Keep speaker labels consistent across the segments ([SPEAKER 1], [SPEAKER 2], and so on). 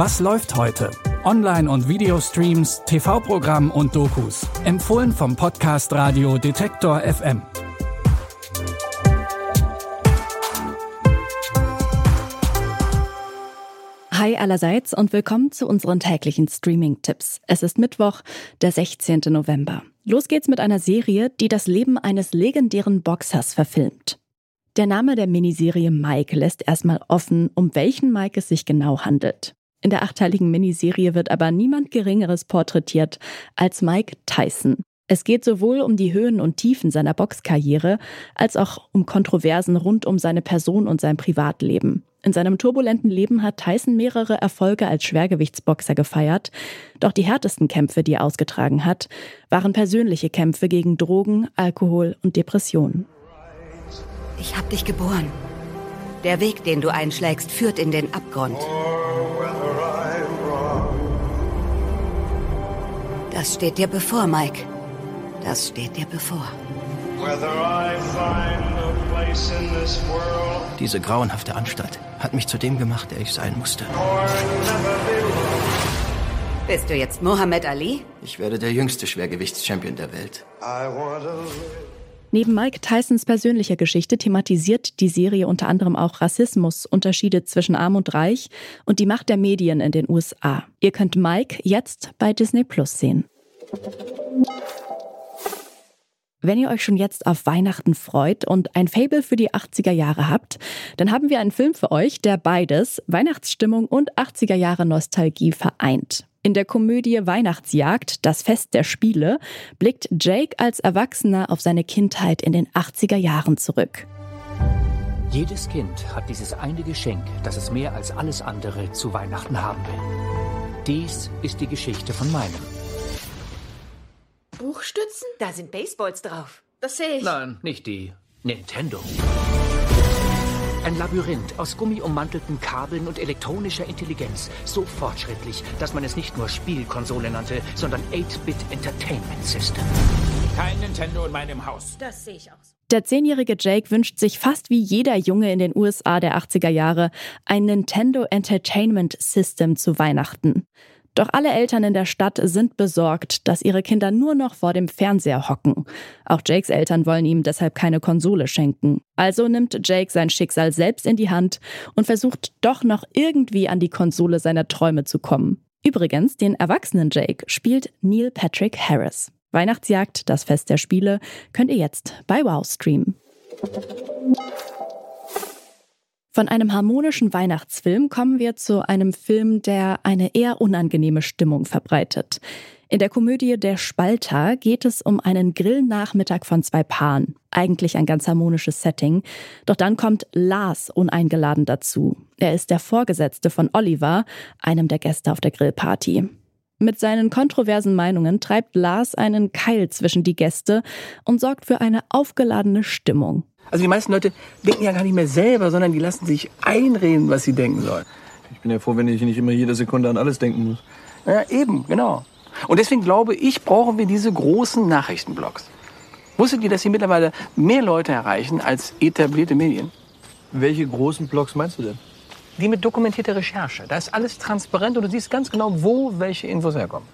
[SPEAKER 1] Was läuft heute? Online- und Videostreams, TV-Programm und Dokus. Empfohlen vom Podcast Radio Detektor FM.
[SPEAKER 2] Hi allerseits und willkommen zu unseren täglichen Streaming-Tipps. Es ist Mittwoch, der 16. November. Los geht's mit einer Serie, die das Leben eines legendären Boxers verfilmt. Der Name der Miniserie Mike lässt erstmal offen, um welchen Mike es sich genau handelt. In der achteiligen Miniserie wird aber niemand Geringeres porträtiert als Mike Tyson. Es geht sowohl um die Höhen und Tiefen seiner Boxkarriere als auch um Kontroversen rund um seine Person und sein Privatleben. In seinem turbulenten Leben hat Tyson mehrere Erfolge als Schwergewichtsboxer gefeiert. Doch die härtesten Kämpfe, die er ausgetragen hat, waren persönliche Kämpfe gegen Drogen, Alkohol und Depressionen.
[SPEAKER 3] Ich hab dich geboren. Der Weg, den du einschlägst, führt in den Abgrund. Das steht dir bevor, Mike. Das steht dir bevor.
[SPEAKER 4] Diese grauenhafte Anstalt hat mich zu dem gemacht, der ich sein musste.
[SPEAKER 3] Bist du jetzt Mohammed Ali?
[SPEAKER 4] Ich werde der jüngste Schwergewichtschampion der Welt.
[SPEAKER 2] Neben Mike Tysons persönlicher Geschichte thematisiert die Serie unter anderem auch Rassismus, Unterschiede zwischen Arm und Reich und die Macht der Medien in den USA. Ihr könnt Mike jetzt bei Disney Plus sehen. Wenn ihr euch schon jetzt auf Weihnachten freut und ein Fable für die 80er Jahre habt, dann haben wir einen Film für euch, der beides, Weihnachtsstimmung und 80er Jahre Nostalgie vereint. In der Komödie Weihnachtsjagd, das Fest der Spiele, blickt Jake als Erwachsener auf seine Kindheit in den 80er Jahren zurück.
[SPEAKER 5] Jedes Kind hat dieses eine Geschenk, das es mehr als alles andere zu Weihnachten haben will. Dies ist die Geschichte von meinem.
[SPEAKER 6] Buchstützen?
[SPEAKER 3] Da sind Baseballs drauf.
[SPEAKER 6] Das sehe ich.
[SPEAKER 5] Nein, nicht die. Nintendo. Ein Labyrinth aus gummiummantelten Kabeln und elektronischer Intelligenz. So fortschrittlich, dass man es nicht nur Spielkonsole nannte, sondern 8-Bit Entertainment System.
[SPEAKER 7] Kein Nintendo in meinem Haus.
[SPEAKER 6] Das sehe ich aus.
[SPEAKER 2] Der zehnjährige Jake wünscht sich fast wie jeder Junge in den USA der 80er Jahre ein Nintendo Entertainment System zu Weihnachten. Doch alle Eltern in der Stadt sind besorgt, dass ihre Kinder nur noch vor dem Fernseher hocken. Auch Jakes Eltern wollen ihm deshalb keine Konsole schenken. Also nimmt Jake sein Schicksal selbst in die Hand und versucht doch noch irgendwie an die Konsole seiner Träume zu kommen. Übrigens, den erwachsenen Jake spielt Neil Patrick Harris. Weihnachtsjagd, das Fest der Spiele, könnt ihr jetzt bei Wow streamen. Von einem harmonischen Weihnachtsfilm kommen wir zu einem Film, der eine eher unangenehme Stimmung verbreitet. In der Komödie Der Spalter geht es um einen Grillnachmittag von zwei Paaren. Eigentlich ein ganz harmonisches Setting. Doch dann kommt Lars uneingeladen dazu. Er ist der Vorgesetzte von Oliver, einem der Gäste auf der Grillparty. Mit seinen kontroversen Meinungen treibt Lars einen Keil zwischen die Gäste und sorgt für eine aufgeladene Stimmung.
[SPEAKER 8] Also die meisten Leute denken ja gar nicht mehr selber, sondern die lassen sich einreden, was sie denken sollen.
[SPEAKER 9] Ich bin ja froh, wenn ich nicht immer jede Sekunde an alles denken muss.
[SPEAKER 8] Ja, eben, genau. Und deswegen glaube ich, brauchen wir diese großen Nachrichtenblocks. Wusstet ihr, dass sie mittlerweile mehr Leute erreichen als etablierte Medien?
[SPEAKER 9] Welche großen Blogs meinst du denn?
[SPEAKER 8] Die mit dokumentierter Recherche. Da ist alles transparent und du siehst ganz genau, wo welche Infos herkommen.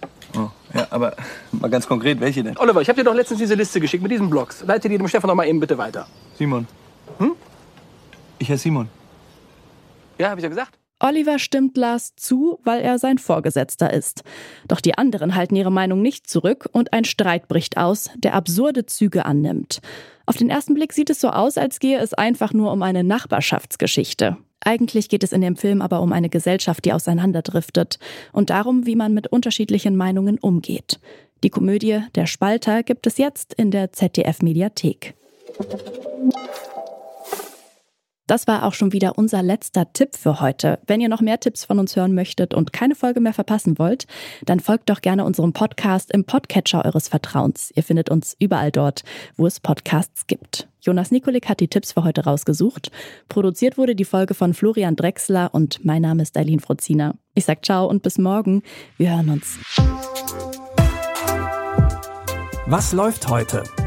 [SPEAKER 9] Ja, aber mal ganz konkret, welche denn?
[SPEAKER 8] Oliver, ich habe dir doch letztens diese Liste geschickt mit diesen Blogs. Leite die dem Stefan doch mal eben bitte weiter.
[SPEAKER 9] Simon.
[SPEAKER 8] Hm?
[SPEAKER 9] Ich heiße Simon.
[SPEAKER 8] Ja, habe ich ja gesagt.
[SPEAKER 2] Oliver stimmt Lars zu, weil er sein Vorgesetzter ist. Doch die anderen halten ihre Meinung nicht zurück und ein Streit bricht aus, der absurde Züge annimmt. Auf den ersten Blick sieht es so aus, als gehe es einfach nur um eine Nachbarschaftsgeschichte. Eigentlich geht es in dem Film aber um eine Gesellschaft, die auseinanderdriftet und darum, wie man mit unterschiedlichen Meinungen umgeht. Die Komödie Der Spalter gibt es jetzt in der ZDF Mediathek. Das war auch schon wieder unser letzter Tipp für heute. Wenn ihr noch mehr Tipps von uns hören möchtet und keine Folge mehr verpassen wollt, dann folgt doch gerne unserem Podcast im Podcatcher eures Vertrauens. Ihr findet uns überall dort, wo es Podcasts gibt. Jonas Nikolik hat die Tipps für heute rausgesucht. Produziert wurde die Folge von Florian Drexler und mein Name ist Eileen Frozina. Ich sag ciao und bis morgen. Wir hören uns.
[SPEAKER 1] Was läuft heute?